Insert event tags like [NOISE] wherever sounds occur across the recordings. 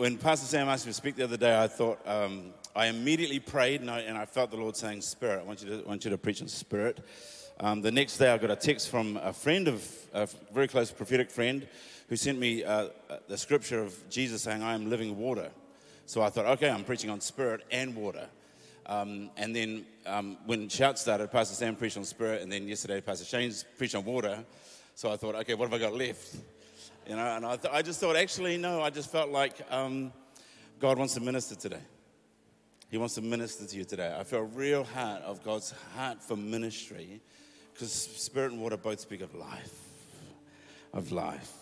when Pastor Sam asked me to speak the other day, I thought um, I immediately prayed, and I, and I, felt the Lord saying, "Spirit, I want you to want you to preach in spirit." Um, the next day, I got a text from a friend of a very close prophetic friend who sent me uh, the scripture of Jesus saying, "I am living water." So I thought, okay, I'm preaching on spirit and water. Um, and then um, when Shout started, Pastor Sam preached on spirit, and then yesterday, Pastor Shane preached on water. So I thought, okay, what have I got left? You know, and I, th- I just thought, actually, no, I just felt like um, God wants to minister today. He wants to minister to you today. I feel a real heart of God's heart for ministry because spirit and water both speak of life, of life.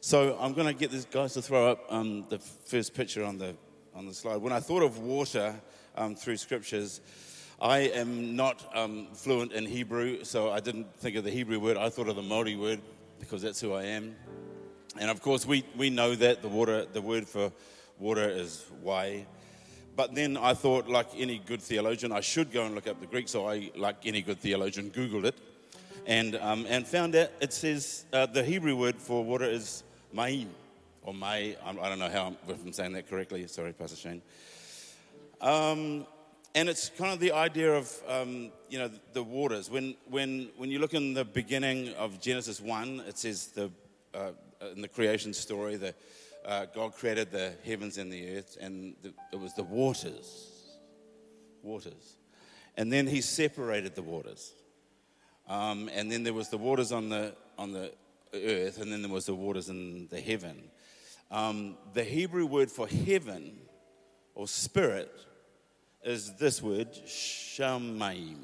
So I'm going to get these guys to throw up um, the first picture on the, on the slide. When I thought of water um, through scriptures, I am not um, fluent in Hebrew, so I didn't think of the Hebrew word. I thought of the Maori word because that's who I am. And of course, we, we know that the, water, the word for water is wai. But then I thought, like any good theologian, I should go and look up the Greek. So I, like any good theologian, Googled it and, um, and found out it says uh, the Hebrew word for water is mai, or mai. I don't know how I'm, if I'm saying that correctly. Sorry, Pastor Shane. Um, and it's kind of the idea of um, you know the waters. When when when you look in the beginning of Genesis one, it says the uh, in the creation story, the, uh, God created the heavens and the earth, and the, it was the waters. Waters. And then He separated the waters. Um, and then there was the waters on the, on the earth, and then there was the waters in the heaven. Um, the Hebrew word for heaven or spirit is this word, shamaim.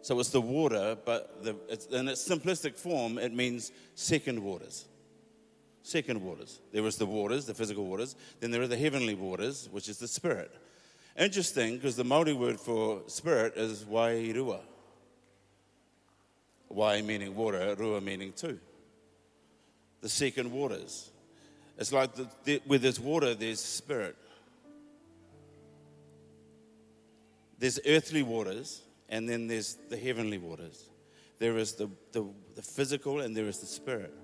So it's the water, but the, it's, in its simplistic form, it means second waters second waters. There is the waters, the physical waters. Then there are the heavenly waters, which is the spirit. Interesting, because the Maori word for spirit is wairua. Wai meaning water, rua meaning two. The second waters. It's like the, the, where there's water, there's spirit. There's earthly waters, and then there's the heavenly waters. There is the, the, the physical, and there is the spirit.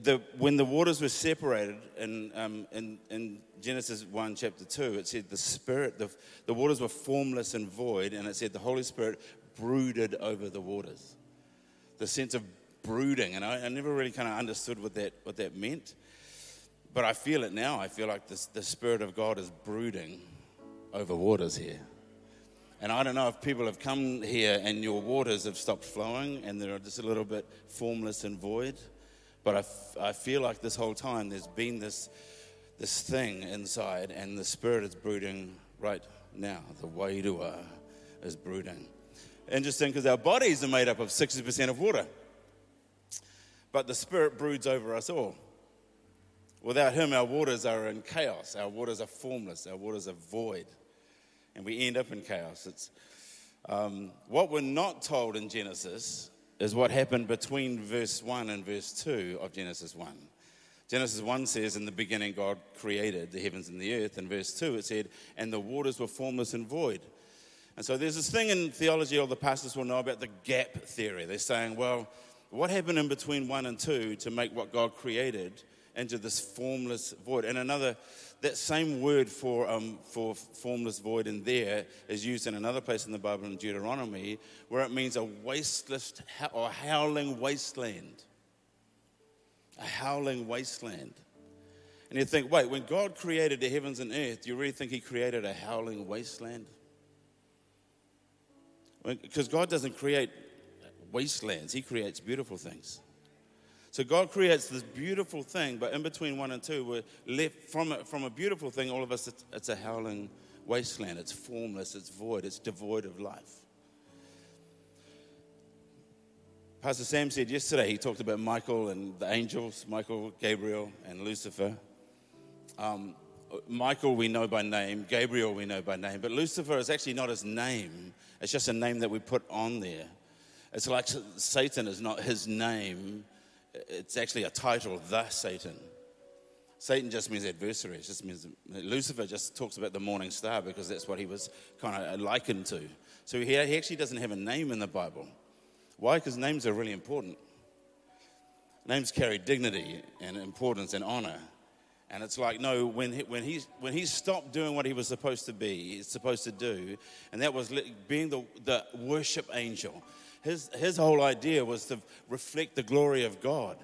The, when the waters were separated in, um, in, in, Genesis 1, chapter 2, it said the Spirit, the, the waters were formless and void, and it said the Holy Spirit brooded over the waters. The sense of brooding, and I, I never really kind of understood what that, what that meant, but I feel it now. I feel like this, the Spirit of God is brooding over waters here. And I don't know if people have come here and your waters have stopped flowing and they're just a little bit formless and void. But I, f- I feel like this whole time there's been this, this thing inside, and the Spirit is brooding right now. The Wairua is brooding. Interesting because our bodies are made up of 60% of water. But the Spirit broods over us all. Without Him, our waters are in chaos. Our waters are formless. Our waters are void. And we end up in chaos. It's, um, what we're not told in Genesis is what happened between verse 1 and verse 2 of Genesis 1. Genesis 1 says, In the beginning, God created the heavens and the earth. And verse 2, it said, And the waters were formless and void. And so there's this thing in theology, all the pastors will know about the gap theory. They're saying, well, what happened in between 1 and 2 to make what God created into this formless void? And another that same word for, um, for formless void in there is used in another place in the Bible in Deuteronomy, where it means a wasteless or howling wasteland. A howling wasteland. And you think, wait, when God created the heavens and earth, do you really think He created a howling wasteland? Because God doesn't create wastelands, He creates beautiful things. So God creates this beautiful thing, but in between one and two, we're left from a, from a beautiful thing, all of us, it's, it's a howling wasteland. It's formless, it's void, it's devoid of life. Pastor Sam said yesterday, he talked about Michael and the angels, Michael, Gabriel, and Lucifer. Um, Michael we know by name, Gabriel we know by name, but Lucifer is actually not his name. It's just a name that we put on there. It's like Satan is not his name, it's actually a title, the Satan. Satan just means adversary. It just means Lucifer just talks about the morning star because that's what he was kind of likened to. So he, he actually doesn't have a name in the Bible. Why? Because names are really important. Names carry dignity and importance and honor. And it's like, no, when he, when, he, when he stopped doing what he was supposed to be, he's supposed to do, and that was being the, the worship angel, his, his whole idea was to reflect the glory of God.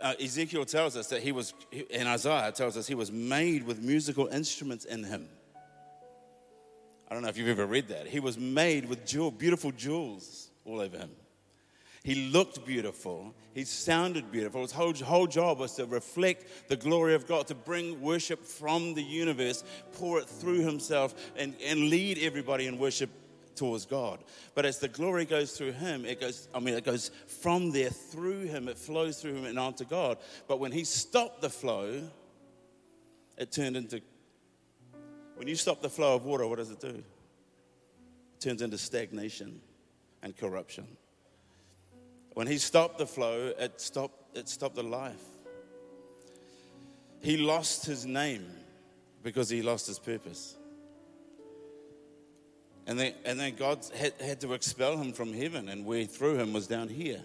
Uh, Ezekiel tells us that he was, and Isaiah tells us he was made with musical instruments in him. I don't know if you've ever read that. He was made with jewel, beautiful jewels all over him. He looked beautiful. He sounded beautiful. His whole, whole job was to reflect the glory of God, to bring worship from the universe, pour it through himself, and, and lead everybody in worship towards God. But as the glory goes through him, it goes, I mean, it goes from there through him, it flows through him and onto God. But when he stopped the flow, it turned into, when you stop the flow of water, what does it do? It turns into stagnation and corruption. When he stopped the flow, it stopped, it stopped the life. He lost his name because he lost his purpose. And then, and then God had, had to expel him from heaven, and where he threw him was down here.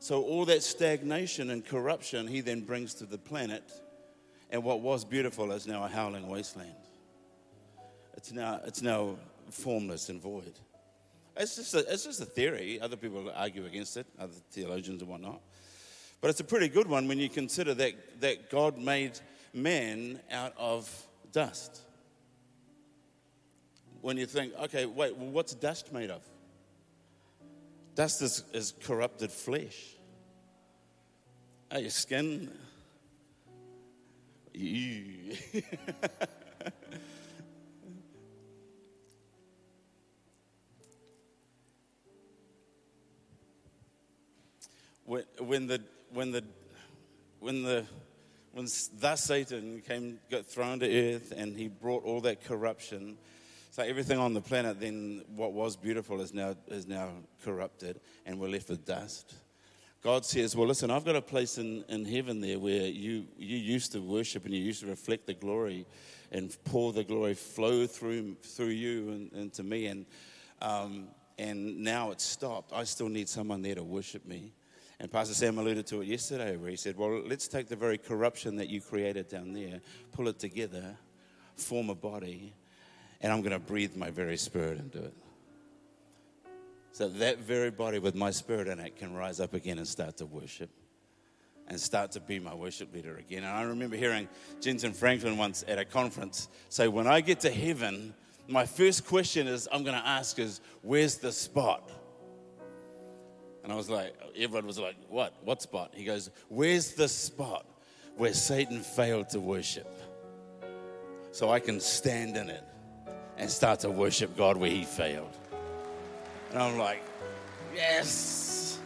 So, all that stagnation and corruption he then brings to the planet, and what was beautiful is now a howling wasteland. It's now, it's now formless and void. It's just, a, it's just a theory. Other people argue against it, other theologians and whatnot. But it's a pretty good one when you consider that, that God made man out of dust when you think, okay, wait, well, what's dust made of? Dust is, is corrupted flesh. Oh, your skin. [LAUGHS] when, when the when the when the when thus Satan came got thrown to earth and he brought all that corruption so everything on the planet, then what was beautiful is now, is now corrupted, and we're left with dust. God says, Well, listen, I've got a place in, in heaven there where you, you used to worship and you used to reflect the glory and pour the glory flow through, through you and, and to me. And, um, and now it's stopped. I still need someone there to worship me. And Pastor Sam alluded to it yesterday where he said, Well, let's take the very corruption that you created down there, pull it together, form a body, and I'm going to breathe my very spirit into it. So that very body with my spirit in it can rise up again and start to worship and start to be my worship leader again. And I remember hearing Jentezen Franklin once at a conference say, When I get to heaven, my first question is I'm going to ask is, Where's the spot? And I was like, everyone was like, What? What spot? He goes, Where's the spot where Satan failed to worship? So I can stand in it and start to worship God where he failed. And I'm like, yes.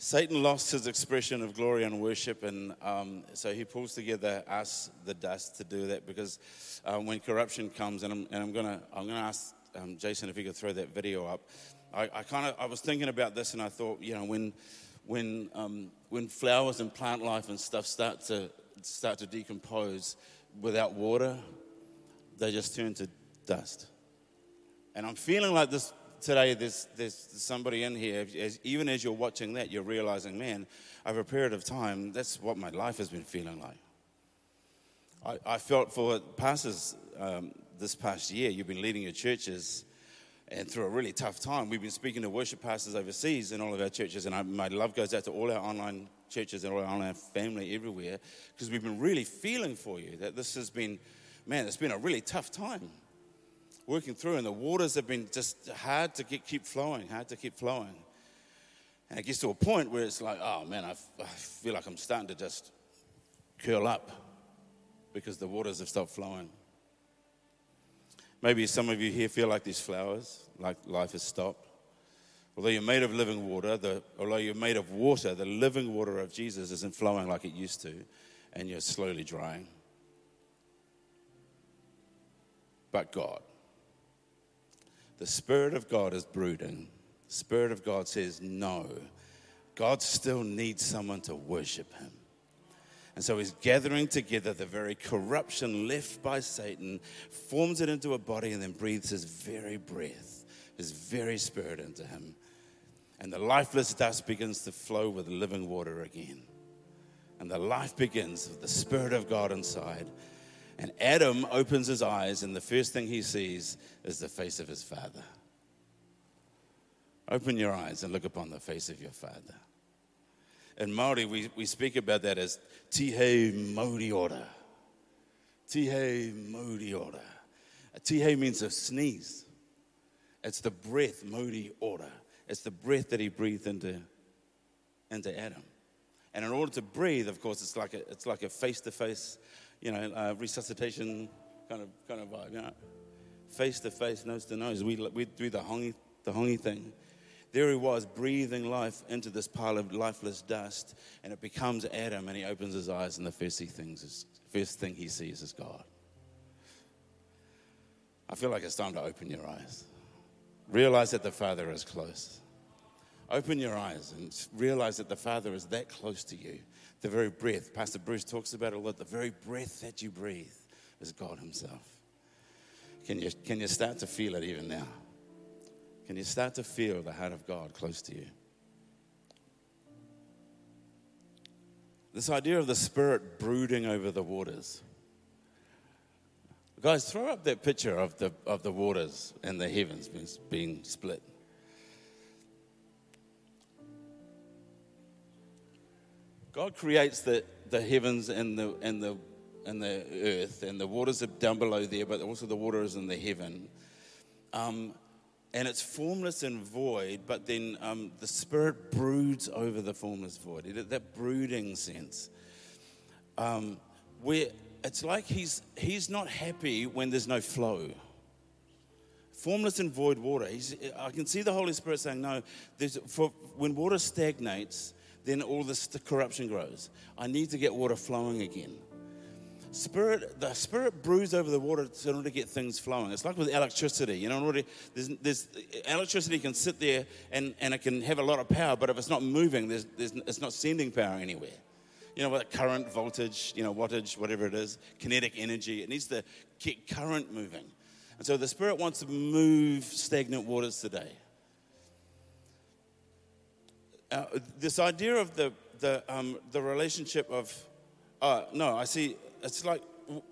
Satan lost his expression of glory and worship, and um, so he pulls together us, the dust, to do that. Because um, when corruption comes, and I'm, and I'm gonna, I'm gonna ask um, Jason if he could throw that video up. I, I kind of, I was thinking about this, and I thought, you know, when when, um, when flowers and plant life and stuff start to, start to decompose without water, they just turn to dust. And I'm feeling like this today, there's, there's somebody in here, as, even as you're watching that, you're realizing, man, over a period of time, that's what my life has been feeling like. I, I felt for pastors um, this past year, you've been leading your churches and through a really tough time. We've been speaking to worship pastors overseas in all of our churches, and I, my love goes out to all our online churches and all our online family everywhere because we've been really feeling for you that this has been, man, it's been a really tough time working through, and the waters have been just hard to get, keep flowing, hard to keep flowing. And it gets to a point where it's like, oh man, I, I feel like I'm starting to just curl up because the waters have stopped flowing. Maybe some of you here feel like these flowers, like life has stopped. Although you're made of living water, the, although you're made of water, the living water of Jesus isn't flowing like it used to, and you're slowly drying. But God, the Spirit of God is brooding. Spirit of God says, No, God still needs someone to worship Him. And so he's gathering together the very corruption left by Satan, forms it into a body, and then breathes his very breath, his very spirit into him. And the lifeless dust begins to flow with living water again. And the life begins with the Spirit of God inside. And Adam opens his eyes, and the first thing he sees is the face of his father. Open your eyes and look upon the face of your father. In Maori, we, we speak about that as tihe mauri ora. Tihe mauri ora. Tihe means a sneeze. It's the breath, mauri ora. It's the breath that he breathed into, into Adam. And in order to breathe, of course, it's like a, it's like a face-to-face, you know, uh, resuscitation kind of, kind of vibe, you know. Face-to-face, nose-to-nose. We, we do the hongi, the hongi thing. There he was, breathing life into this pile of lifeless dust, and it becomes Adam, and he opens his eyes, and the first, he thinks is, first thing he sees is God. I feel like it's time to open your eyes. Realize that the Father is close. Open your eyes and realize that the Father is that close to you. The very breath, Pastor Bruce talks about it a lot, the very breath that you breathe is God Himself. Can you, can you start to feel it even now? Can you start to feel the hand of God close to you? This idea of the Spirit brooding over the waters. Guys, throw up that picture of the, of the waters and the heavens being, split. God creates the, the heavens and the, and, the, and the earth, and the waters are down below there, but also the water is in the heaven. Um, and it's formless and void, but then um, the Spirit broods over the formless void. That brooding sense. Um, where it's like he's, he's not happy when there's no flow. Formless and void water. He's, I can see the Holy Spirit saying, No, for, when water stagnates, then all this corruption grows. I need to get water flowing again. Spirit, the Spirit brews over the water in order to get things flowing. It's like with electricity. You know, in order, there's, there's, electricity can sit there and, and it can have a lot of power, but if it's not moving, there's, there's, it's not sending power anywhere. You know, what current, voltage, you know, wattage, whatever it is, kinetic energy, it needs to get current moving. And so the Spirit wants to move stagnant waters today. Uh, this idea of the, the, um, the relationship of, uh, no, I see it's like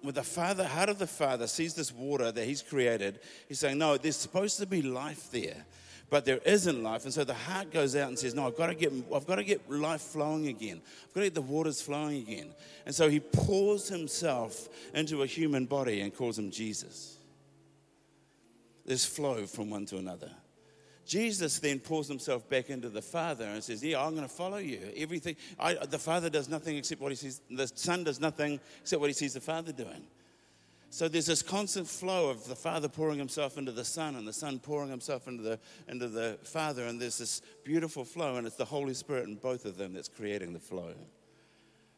with the father, heart of the father sees this water that he's created. He's saying, No, there's supposed to be life there, but there isn't life. And so the heart goes out and says, No, I've got to get, I've got to get life flowing again. I've got to get the waters flowing again. And so he pours himself into a human body and calls him Jesus. There's flow from one to another. Jesus then pours himself back into the Father and says, Yeah, I'm going to follow you. Everything, I, the Father does nothing except what he sees, the Son does nothing except what he sees the Father doing. So there's this constant flow of the Father pouring himself into the Son and the Son pouring himself into the, into the Father, and there's this beautiful flow, and it's the Holy Spirit in both of them that's creating the flow.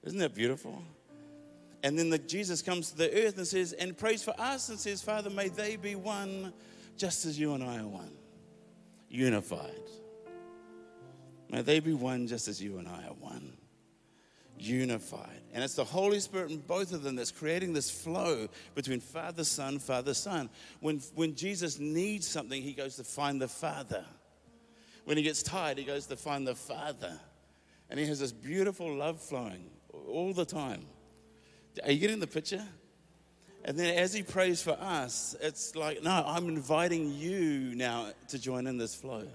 Isn't that beautiful? And then the, Jesus comes to the earth and says, and prays for us and says, Father, may they be one just as you and I are one unified. May they be one just as you and I are one. Unified. And it's the Holy Spirit in both of them that's creating this flow between Father, Son, Father, Son. When, when Jesus needs something, he goes to find the Father. When he gets tired, he goes to find the Father. And he has this beautiful love flowing all the time. Are you getting the picture? And then as he prays for us, it's like, no, I'm inviting you now to join in this flow.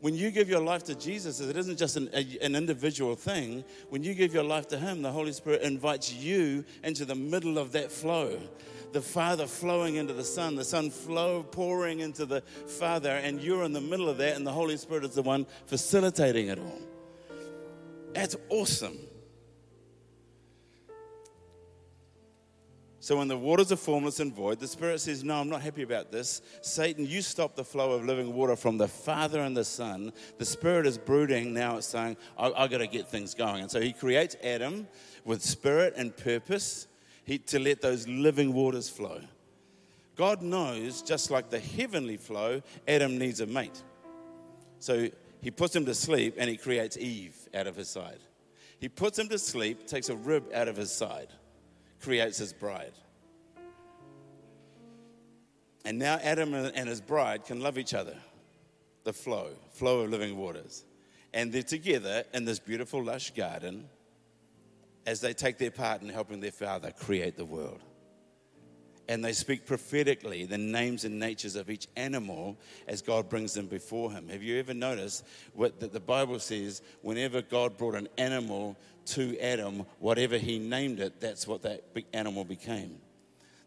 When you give your life to Jesus, it isn't just an, a, an individual thing. When you give your life to Him, the Holy Spirit invites you into the middle of that flow. The Father flowing into the Son, the Son flow pouring into the Father, and you're in the middle of that, and the Holy Spirit is the one facilitating it all. That's awesome. So when the waters are formless and void, the Spirit says, No, I'm not happy about this. Satan, you stop the flow of living water from the Father and the Son. The Spirit is brooding. Now it's saying, I, have got to get things going. And so he creates Adam with spirit and purpose he, to let those living waters flow. God knows, just like the heavenly flow, Adam needs a mate. So he puts him to sleep and he creates Eve out of his side. He puts him to sleep, takes a rib out of his side, creates his bride. And now Adam and his bride can love each other. The flow, flow of living waters. And they're together in this beautiful, lush garden as they take their part in helping their father create the world. And they speak prophetically the names and natures of each animal as God brings them before him. Have you ever noticed what the Bible says whenever God brought an animal to Adam, whatever he named it, that's what that animal became?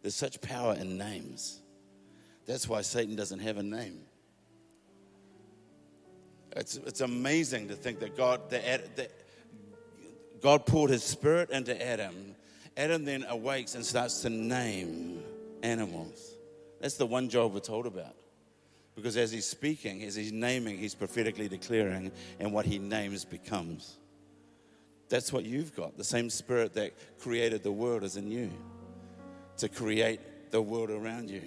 There's such power in names. That's why Satan doesn't have a name. It's, it's amazing to think that God, that, that God poured his spirit into Adam. Adam then awakes and starts to name animals. That's the one job we're told about. Because as he's speaking, as he's naming, he's prophetically declaring, and what he names becomes. That's what you've got. The same spirit that created the world is in you to create the world around you.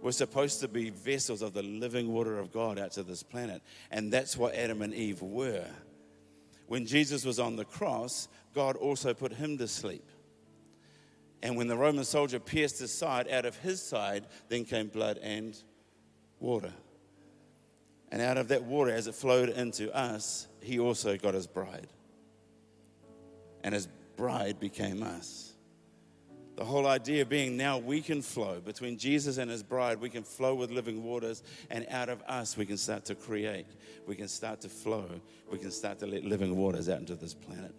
We're supposed to be vessels of the living water of God out to this planet. And that's what Adam and Eve were. When Jesus was on the cross, God also put him to sleep. And when the Roman soldier pierced his side, out of his side then came blood and water. And out of that water, as it flowed into us, he also got his bride. And his bride became us. The whole idea being now we can flow between Jesus and his bride, we can flow with living waters, and out of us we can start to create. We can start to flow. We can start to let living waters out into this planet.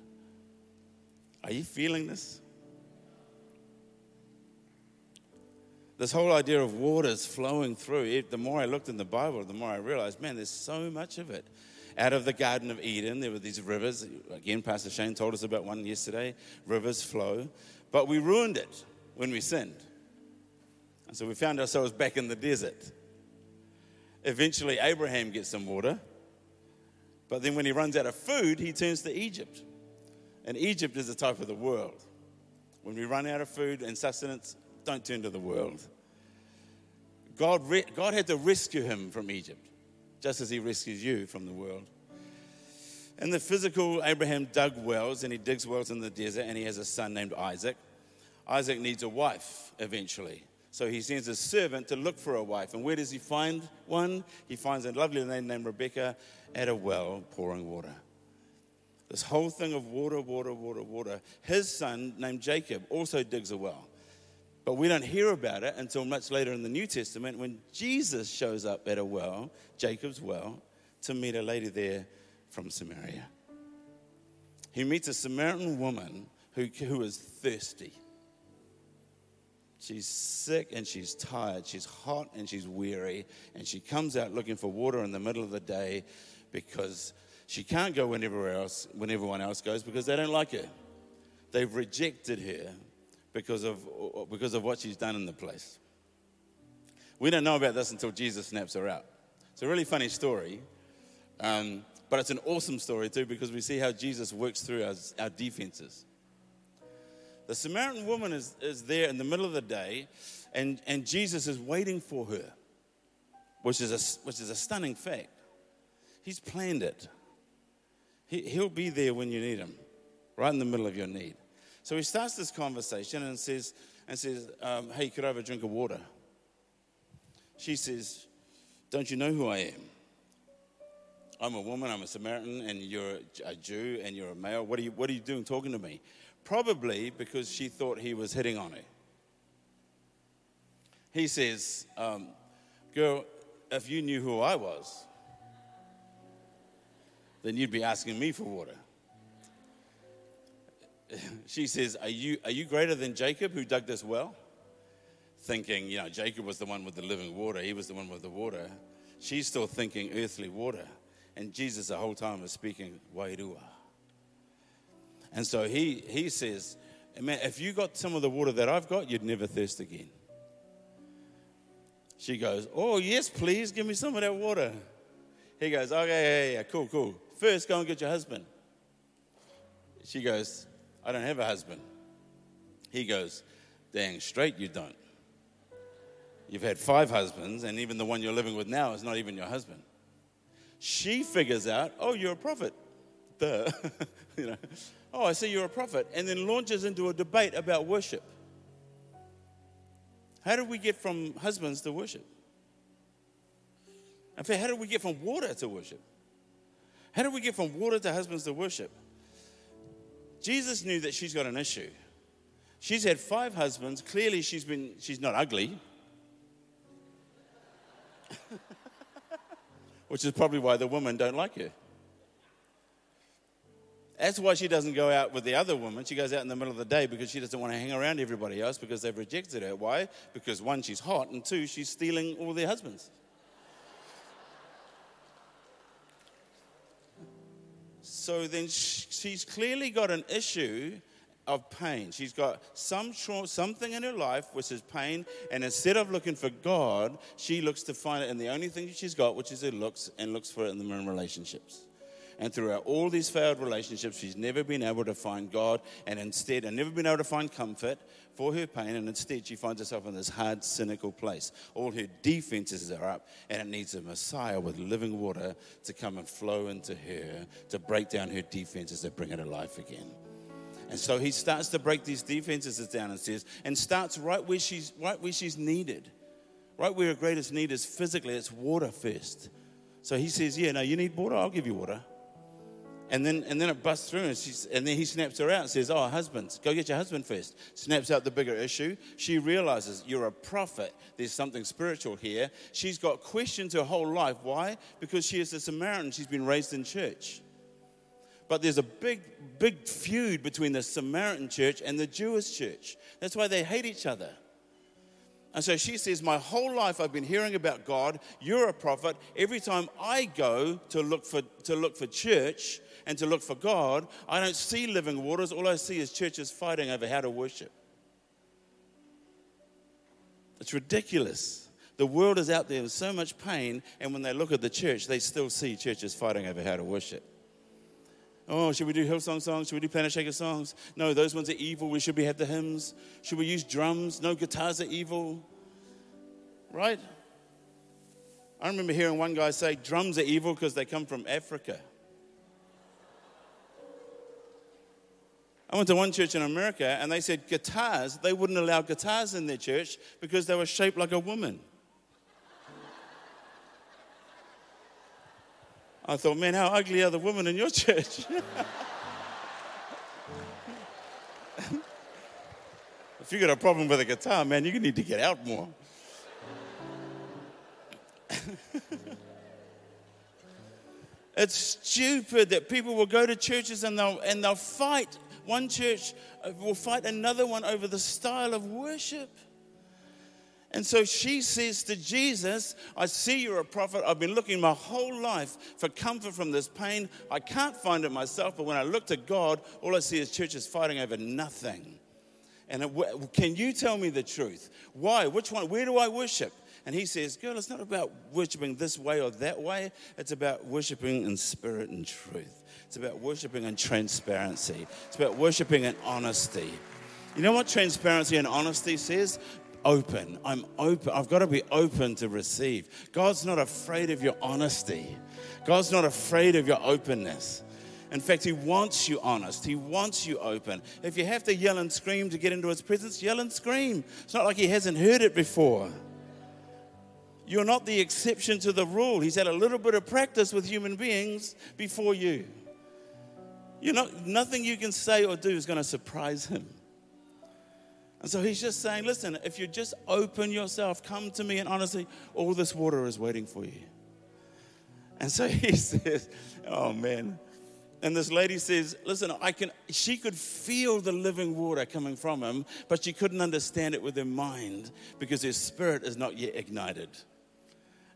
Are you feeling this? This whole idea of waters flowing through, the more I looked in the Bible, the more I realized, man, there's so much of it out of the Garden of Eden, there were these rivers. Again, Pastor Shane told us about one yesterday. Rivers flow. But we ruined it when we sinned. And so we found ourselves back in the desert. Eventually, Abraham gets some water. But then when he runs out of food, he turns to Egypt. And Egypt is the type of the world. When we run out of food and sustenance, don't turn to the world. God, re- God had to rescue him from Egypt, just as he rescues you from the world. In the physical, Abraham dug wells and he digs wells in the desert and he has a son named Isaac. Isaac needs a wife eventually. So he sends a servant to look for a wife. And where does he find one? He finds a lovely lady named Rebecca at a well pouring water. This whole thing of water, water, water, water. His son, named Jacob, also digs a well. But we don't hear about it until much later in the New Testament when Jesus shows up at a well, Jacob's well, to meet a lady there from Samaria. He meets a Samaritan woman who, who is thirsty. She's sick and she's tired. She's hot and she's weary. And she comes out looking for water in the middle of the day because she can't go whenever else, when everyone else goes because they don't like her. They've rejected her because of, because of what she's done in the place. We don't know about this until Jesus snaps her out. It's a really funny story. Um, but it's an awesome story too because we see how Jesus works through our, our defenses. The Samaritan woman is, is there in the middle of the day, and, and Jesus is waiting for her, which is a, which is a stunning fact. He's planned it. He, he'll be there when you need him, right in the middle of your need. So he starts this conversation and says, and says um, Hey, could I have a drink of water? She says, Don't you know who I am? I'm a woman, I'm a Samaritan, and you're a Jew and you're a male. What are you, what are you doing talking to me? Probably because she thought he was hitting on her. He says, um, Girl, if you knew who I was, then you'd be asking me for water. [LAUGHS] She says, Are you, are you greater than Jacob who dug this well? Thinking, you know, Jacob was the one with the living water, he was the one with the water. She's still thinking earthly water. And Jesus, the whole time, was speaking Wairua. And so he, he says, Man, if you got some of the water that I've got, you'd never thirst again. She goes, Oh, yes, please, give me some of that water. He goes, Okay, yeah, yeah, cool, cool. First, go and get your husband. She goes, I don't have a husband. He goes, Dang straight you don't. You've had five husbands, and even the one you're living with now is not even your husband she figures out, oh, you're a prophet. duh. [LAUGHS] you know, oh, I see you're a prophet. And then launches into a debate about worship. How did we get from husbands to worship? In fact, how did we get from water to worship? How did we get from water to husbands to worship? Jesus knew that she's got an issue. She's had five husbands. Clearly, she's been she's not ugly. [LAUGHS] Which is probably why the women don't like her. That's why she doesn't go out with the other woman. She goes out in the middle of the day because she doesn't want to hang around everybody else because they've rejected her. Why? Because one, she's hot, and two, she's stealing all their husbands. So then she's clearly got an issue of pain. She's got some something in her life which is pain, and instead of looking for God, she looks to find it in the only thing she's got, which is her looks, and looks for it in the relationships. And throughout all these failed relationships, she's never been able to find God and instead, and never been able to find comfort for her pain. And instead, she finds herself in this hard, cynical place. All her defenses are up, and it needs a Messiah with living water to come and flow into her to break down her defenses to bring her to life again. And so he starts to break these defenses down and says, and starts right where she's right where she's needed. Right where her greatest need is physically, it's water first. So he says, Yeah, no, you need water, I'll give you water. And then, and then it busts through, and, she's, and then he snaps her out and says, Oh, husbands, go get your husband first. Snaps out the bigger issue. She realizes you're a prophet. There's something spiritual here. She's got questions her whole life. Why? Because she is a Samaritan. She's been raised in church. But there's a big, big feud between the Samaritan church and the Jewish church. That's why they hate each other. And so she says, My whole life I've been hearing about God. You're a prophet. Every time I go to look for, to look for church, and to look for God, I don't see living waters. All I see is churches fighting over how to worship. It's ridiculous. The world is out there with so much pain, and when they look at the church, they still see churches fighting over how to worship. Oh, should we do Hillsong songs? Should we do Planet Shaker songs? No, those ones are evil. We should be have the hymns. Should we use drums? No, guitars are evil. Right? I remember hearing one guy say drums are evil because they come from Africa. I went to one church in America and they said guitars, they wouldn't allow guitars in their church because they were shaped like a woman. I thought, man, how ugly are the women in your church? [LAUGHS] if you got a problem with a guitar, man, you need to get out more. [LAUGHS] it's stupid that people will go to churches and they'll, and they'll fight one church uh, will fight another one over the style of worship. And so she says to Jesus, I see you're a prophet. I've been looking my whole life for comfort from this pain. I can't find it myself, but when I look to God, all I see is churches fighting over nothing. And it, can you tell me the truth? Why? Which one? Where do I worship? And he says, Girl, it's not about worshiping this way or that way. It's about worshiping in spirit and truth. It's about worshiping in transparency. It's about worshiping in honesty. You know what transparency and honesty says? Open. I'm open. I've got to be open to receive. God's not afraid of your honesty. God's not afraid of your openness. In fact, He wants you honest. He wants you open. If you have to yell and scream to get into His presence, yell and scream. It's not like He hasn't heard it before. You're not the exception to the rule. He's had a little bit of practice with human beings before you. You know, nothing you can say or do is going to surprise him. And so he's just saying, listen, if you just open yourself, come to me, and honestly, all this water is waiting for you. And so [LAUGHS] he says, oh man. And this lady says, listen, I can, she could feel the living water coming from him, but she couldn't understand it with her mind because her spirit is not yet ignited.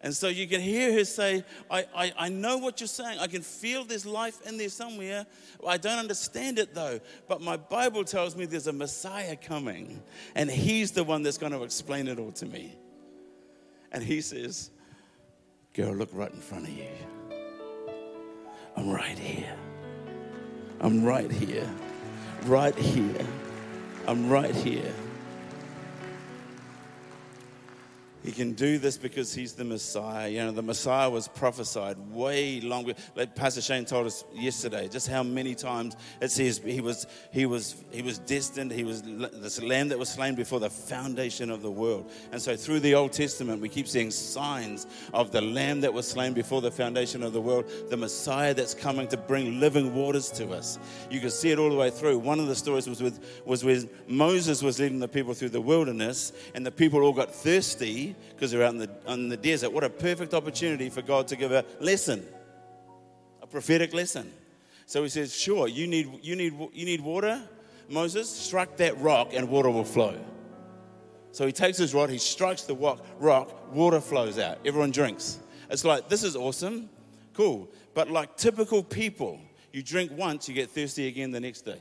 And so you can hear her say, I, I, I know what you're saying. I can feel there's life in there somewhere. I don't understand it though. But my Bible tells me there's a Messiah coming, and he's the one that's going to explain it all to me. And he says, Girl, look right in front of you. I'm right here. I'm right here. Right here. I'm right here. He can do this because he's the Messiah. You know, the Messiah was prophesied way longer. Like Pastor Shane told us yesterday, just how many times it says he was he was he was destined. He was this lamb that was slain before the foundation of the world. And so through the Old Testament, we keep seeing signs of the lamb that was slain before the foundation of the world, the Messiah that's coming to bring living waters to us. You can see it all the way through. One of the stories was with was when Moses was leading the people through the wilderness, and the people all got thirsty because they're out in the, in the desert. What a perfect opportunity for God to give a lesson, a prophetic lesson. So he says, Sure, you need, you need, you need water? Moses, strike that rock and water will flow. So he takes his rod, he strikes the rock, rock, water flows out. Everyone drinks. It's like, this is awesome, cool. But like typical people, you drink once, you get thirsty again the next day.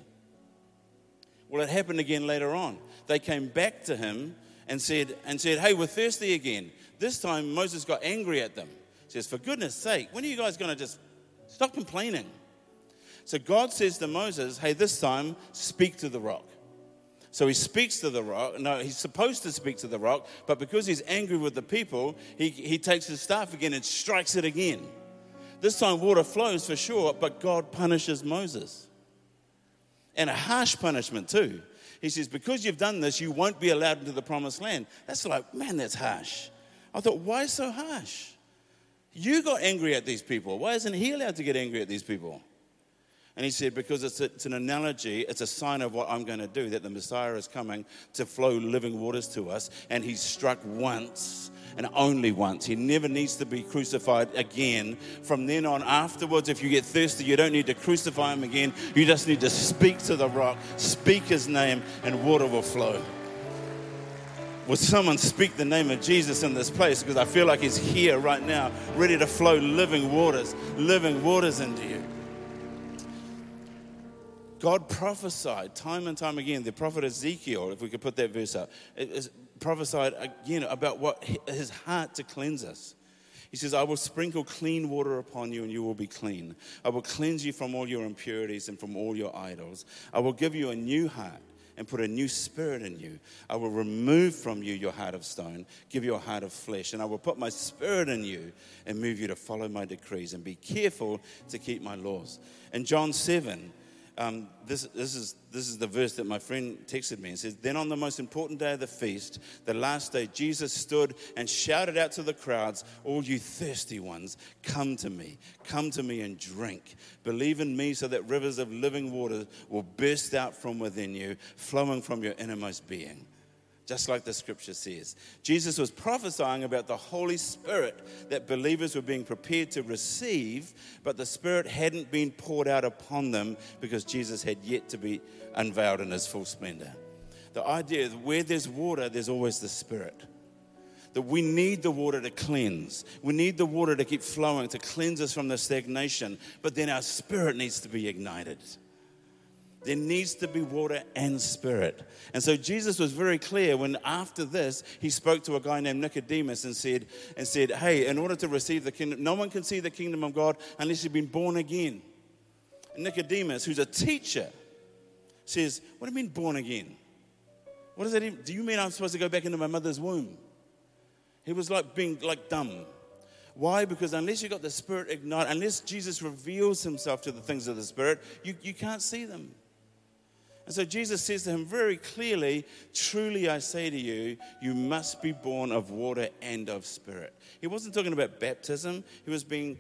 Well, it happened again later on. They came back to him and said, and said, Hey, we're thirsty again. This time Moses got angry at them. He says, For goodness sake, when are you guys going to just stop complaining? So God says to Moses, Hey, this time speak to the rock. So he speaks to the rock. No, he's supposed to speak to the rock, but because he's angry with the people, he, he takes his staff again and strikes it again. This time water flows for sure, but God punishes Moses. And a harsh punishment too. He says, Because you've done this, you won't be allowed into the promised land. That's like, man, that's harsh. I thought, why so harsh? You got angry at these people. Why isn't he allowed to get angry at these people? And he said, Because it's, a, it's an analogy, it's a sign of what I'm going to do, that the Messiah is coming to flow living waters to us. And he's struck once and only once. He never needs to be crucified again. From then on, afterwards, if you get thirsty, you don't need to crucify him again. You just need to speak to the rock, speak his name, and water will flow. Would someone speak the name of Jesus in this place? Because I feel like he's here right now, ready to flow living waters, living waters into you. God prophesied time and time again. The prophet Ezekiel, if we could put that verse up, prophesied again about what his heart to cleanse us. He says, I will sprinkle clean water upon you and you will be clean. I will cleanse you from all your impurities and from all your idols. I will give you a new heart and put a new spirit in you. I will remove from you your heart of stone, give you a heart of flesh, and I will put my spirit in you and move you to follow my decrees and be careful to keep my laws. In John 7, um, this, this, is, this is the verse that my friend texted me and says, Then on the most important day of the feast, the last day, Jesus stood and shouted out to the crowds, All you thirsty ones, come to me, come to me and drink. Believe in me so that rivers of living water will burst out from within you, flowing from your innermost being just like the scripture says. Jesus was prophesying about the Holy Spirit that believers were being prepared to receive, but the Spirit hadn't been poured out upon them because Jesus had yet to be unveiled in his full splendor. The idea is where there's water, there's always the Spirit. That we need the water to cleanse. We need the water to keep flowing, to cleanse us from the stagnation, but then our spirit needs to be ignited. There needs to be water and spirit. And so Jesus was very clear when after this he spoke to a guy named Nicodemus and said, and said, Hey, in order to receive the kingdom, no one can see the kingdom of God unless you've been born again. And Nicodemus, who's a teacher, says, What do you mean born again? What does that even, do you mean I'm supposed to go back into my mother's womb? He was like being like dumb. Why? Because unless you've got the Spirit ignite, unless Jesus reveals himself to the things of the Spirit, you, you can't see them. And so Jesus says to him very clearly, Truly I say to you, you must be born of water and of spirit. He wasn't talking about baptism, he was being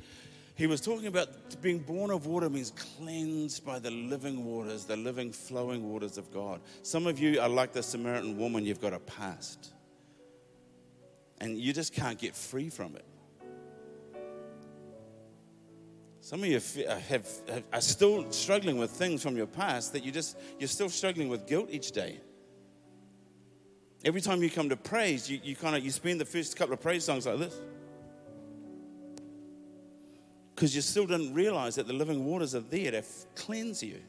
he was talking about being born of water means cleansed by the living waters, the living flowing waters of God. Some of you are like the Samaritan woman, you've got a past. And you just can't get free from it. Some of you uh, have, have, are still struggling with things from your past that you just, you're still struggling with guilt each day. Every time you come to praise, you, you kind of, you spend the first couple of praise songs like this. Because you still didn't realize that the living waters are there to cleanse you,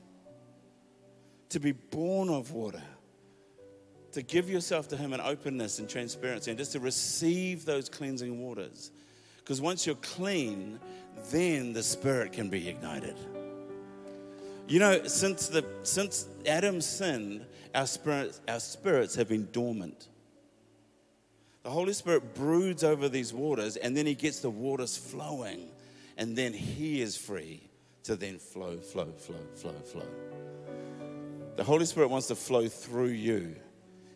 to be born of water, to give yourself to Him in openness and transparency, and just to receive those cleansing waters. Because once you're clean, then the spirit can be ignited. You know, since, the, since Adam sinned, our spirits, our spirits have been dormant. The Holy Spirit broods over these waters and then he gets the waters flowing. And then he is free to then flow, flow, flow, flow, flow. The Holy Spirit wants to flow through you.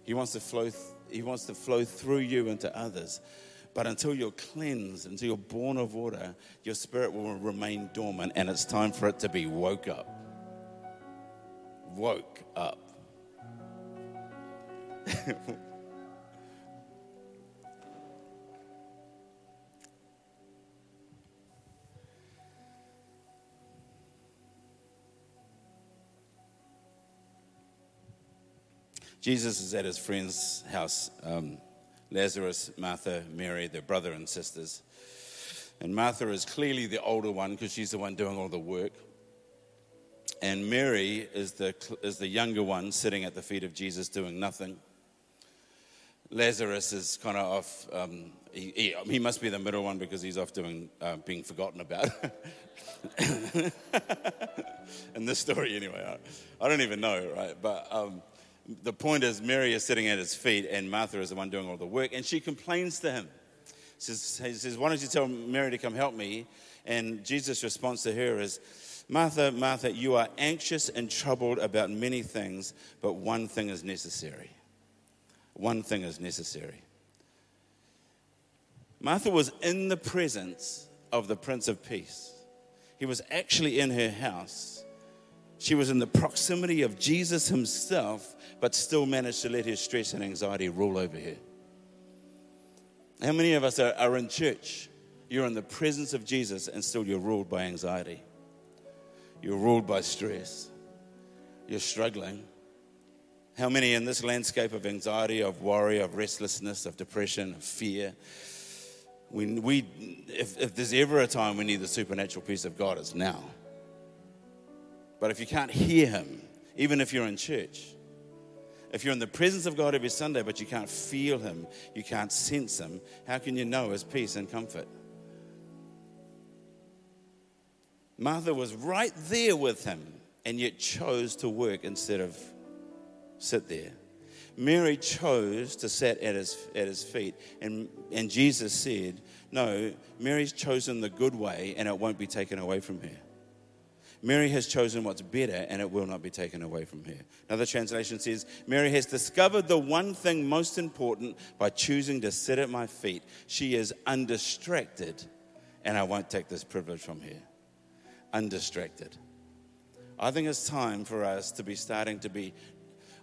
He wants to flow, th- he wants to flow through you into others. But until you're cleansed, until you're born of water, your spirit will remain dormant and it's time for it to be woke up. Woke up. [LAUGHS] Jesus is at his friend's house um, Lazarus, Martha, Mary, their brother and sisters. And Martha is clearly the older one because she's the one doing all the work. And Mary is the, is the younger one sitting at the feet of Jesus doing nothing. Lazarus is kind of off. Um, he, he, he, must be the middle one because he's off doing uh, being forgotten about. [LAUGHS] In this story, anyway, I, I, don't even know, right? But um, the point is, Mary is sitting at his feet, and Martha is the one doing all the work, and she complains to him. Says, he says, Why don't you tell Mary to come help me? And Jesus' response to her is, Martha, Martha, you are anxious and troubled about many things, but one thing is necessary. One thing is necessary. Martha was in the presence of the Prince of Peace. He was actually in her house. She was in the proximity of Jesus himself, but still managed to let her stress and anxiety rule over her. How many of us are, are in church? You're in the presence of Jesus and still you're ruled by anxiety. You're ruled by stress. You're struggling. How many in this landscape of anxiety, of worry, of restlessness, of depression, of fear? We, we, if, if there's ever a time we need the supernatural peace of God, it's now. But if you can't hear Him, even if you're in church, if you're in the presence of God every Sunday, but you can't feel Him, you can't sense Him, how can you know His peace and comfort? Martha was right there with Him and yet chose to work instead of sit there. Mary chose to sit at his, at his feet, and, and Jesus said, No, Mary's chosen the good way, and it won't be taken away from her. Mary has chosen what's better and it will not be taken away from her. Another translation says, Mary has discovered the one thing most important by choosing to sit at my feet. She is undistracted, and I won't take this privilege from her. Undistracted. I think it's time for us to be starting to be,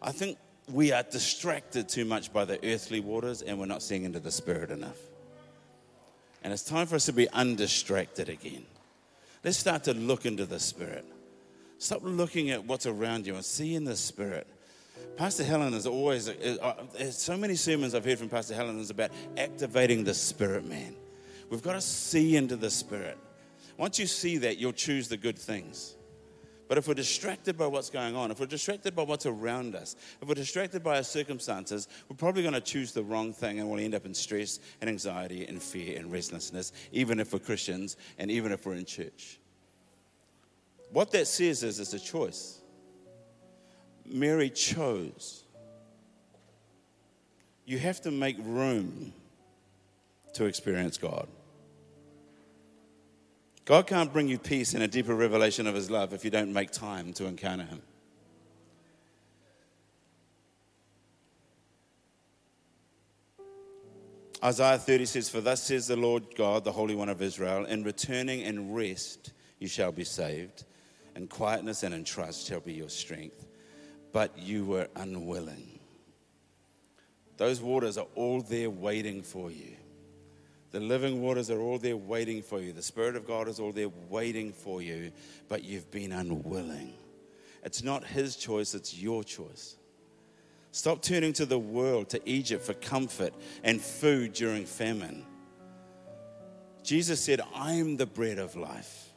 I think we are distracted too much by the earthly waters and we're not seeing into the spirit enough. And it's time for us to be undistracted again. Let's start to look into the Spirit. Stop looking at what's around you and see in the Spirit. Pastor Helen is always, uh, uh so many sermons I've heard from Pastor Helen is about activating the Spirit, man. We've got to see into the Spirit. Once you see that, you'll choose the good things. But if we're distracted by what's going on, if we're distracted by what's around us, if we're distracted by our circumstances, we're probably going to choose the wrong thing and we'll end up in stress and anxiety and fear and restlessness, even if we're Christians and even if we're in church. What that says is it's a choice. Mary chose. You have to make room to experience God. God can't bring you peace and a deeper revelation of His love if you don't make time to encounter Him. Isaiah 30 says, For thus says the Lord God, the Holy One of Israel, in returning and rest you shall be saved, and quietness and in trust shall be your strength. But you were unwilling. Those waters are all there waiting for you. The living waters are all there waiting for you. The Spirit of God is all there waiting for you, but you've been unwilling. It's not His choice, it's your choice. Stop turning to the world, to Egypt for comfort and food during famine. Jesus said, I am the bread of life.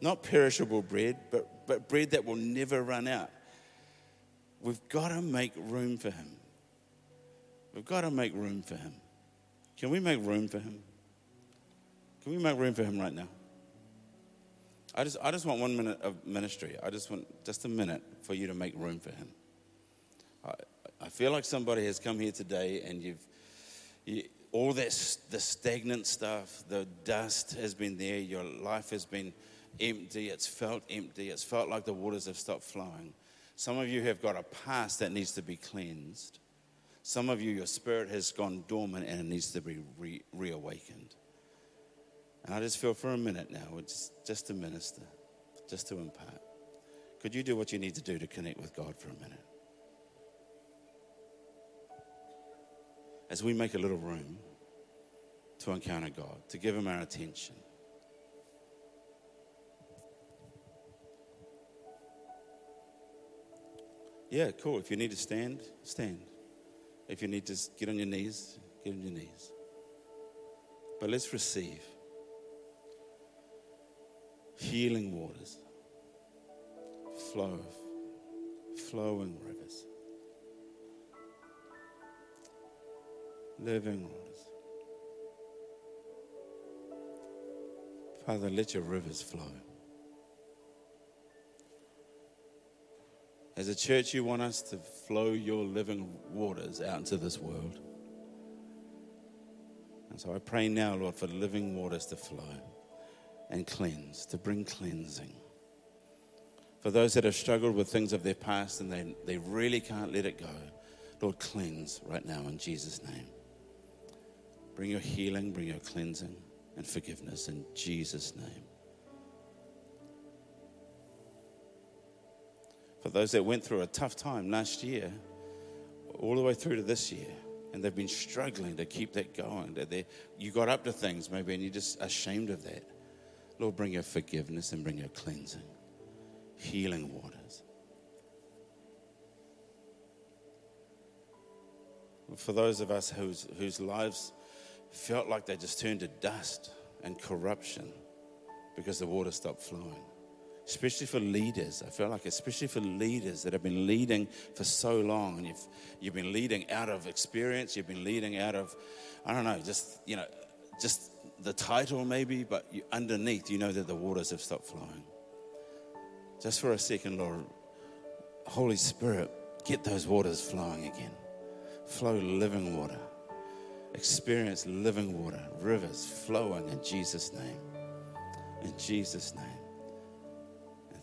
Not perishable bread, but, but bread that will never run out. We've got to make room for Him. We've got to make room for Him. Can we make room for him? Can we make room for him right now? I just, I just want one minute of ministry. I just want just a minute for you to make room for him. I, I feel like somebody has come here today and you've, You, all this the stagnant stuff, the dust has been there. Your life has been empty. It's felt empty. It's felt like the waters have stopped flowing. Some of you have got a past that needs to be cleansed. Some of you, your spirit has gone dormant and it needs to be re- reawakened. And I just feel for a minute now, just, just to minister, just to impart. Could you do what you need to do to connect with God for a minute? As we make a little room to encounter God, to give Him our attention. Yeah, cool. If you need to stand, stand. If you need to get on your knees, get on your knees. But let's receive healing waters, flow, flowing rivers, living waters. Father, let your rivers flow. As a church, you want us to flow your living waters out into this world. And so I pray now, Lord, for living waters to flow and cleanse, to bring cleansing. For those that have struggled with things of their past and they, they really can't let it go, Lord, cleanse right now in Jesus' name. Bring your healing, bring your cleansing and forgiveness in Jesus' name. For those that went through a tough time last year, all the way through to this year, and they've been struggling to keep that going. That you got up to things maybe and you're just ashamed of that. Lord, bring your forgiveness and bring your cleansing, healing waters. For those of us whose, whose lives felt like they just turned to dust and corruption because the water stopped flowing especially for leaders. I feel like, especially for leaders that have been leading for so long, and you've, you've been leading out of experience, you've been leading out of, I don't know, just, you know, just the title maybe, but you, underneath, you know that the waters have stopped flowing. Just for a second, Lord, Holy Spirit, get those waters flowing again. Flow living water. Experience living water, rivers flowing in Jesus' name. In Jesus' name.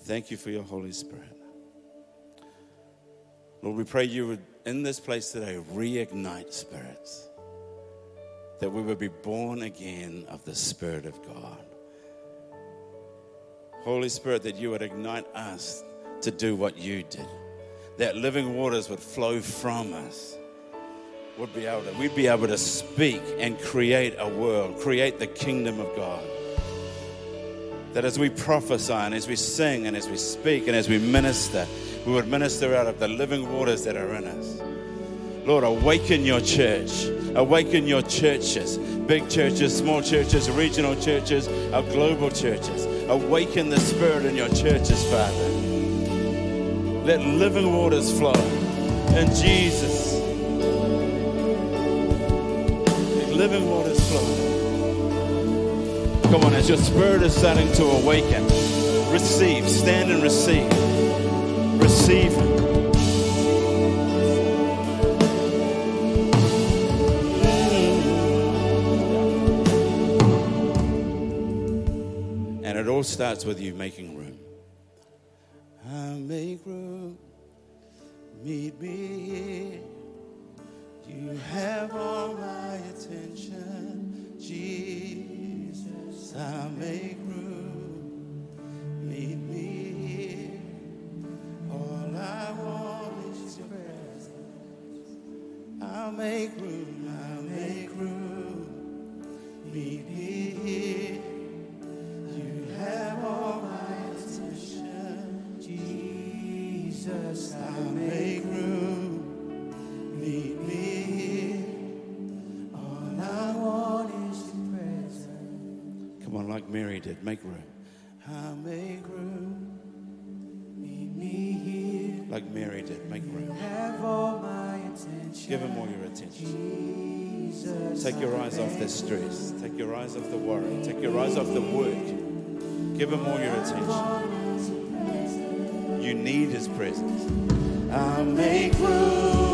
Thank you for your Holy Spirit. Lord, we pray you would, in this place today, reignite spirits, that we would be born again of the Spirit of God. Holy Spirit, that you would ignite us to do what you did, that living waters would flow from us. Would be able to, we'd be able to speak and create a world, create the kingdom of God that as we prophesy and as we sing and as we speak and as we minister, we would minister out of the living waters that are in us. Lord, awaken your church, awaken your churches, big churches, small churches, regional churches, our global churches. Awaken the spirit in your churches, Father. Let living waters flow in Jesus. Let living waters flow. Come on, as your spirit is starting to awaken, receive, stand and receive. Receive And it all starts with you making room. I make room, meet me here. You have all my attention, Jesus. Make room, meet me here. All I want is your presence. I'll make room, stress. Take your eyes off the worry. Take your eyes off the work. Give him all your attention. You need his presence. I make room.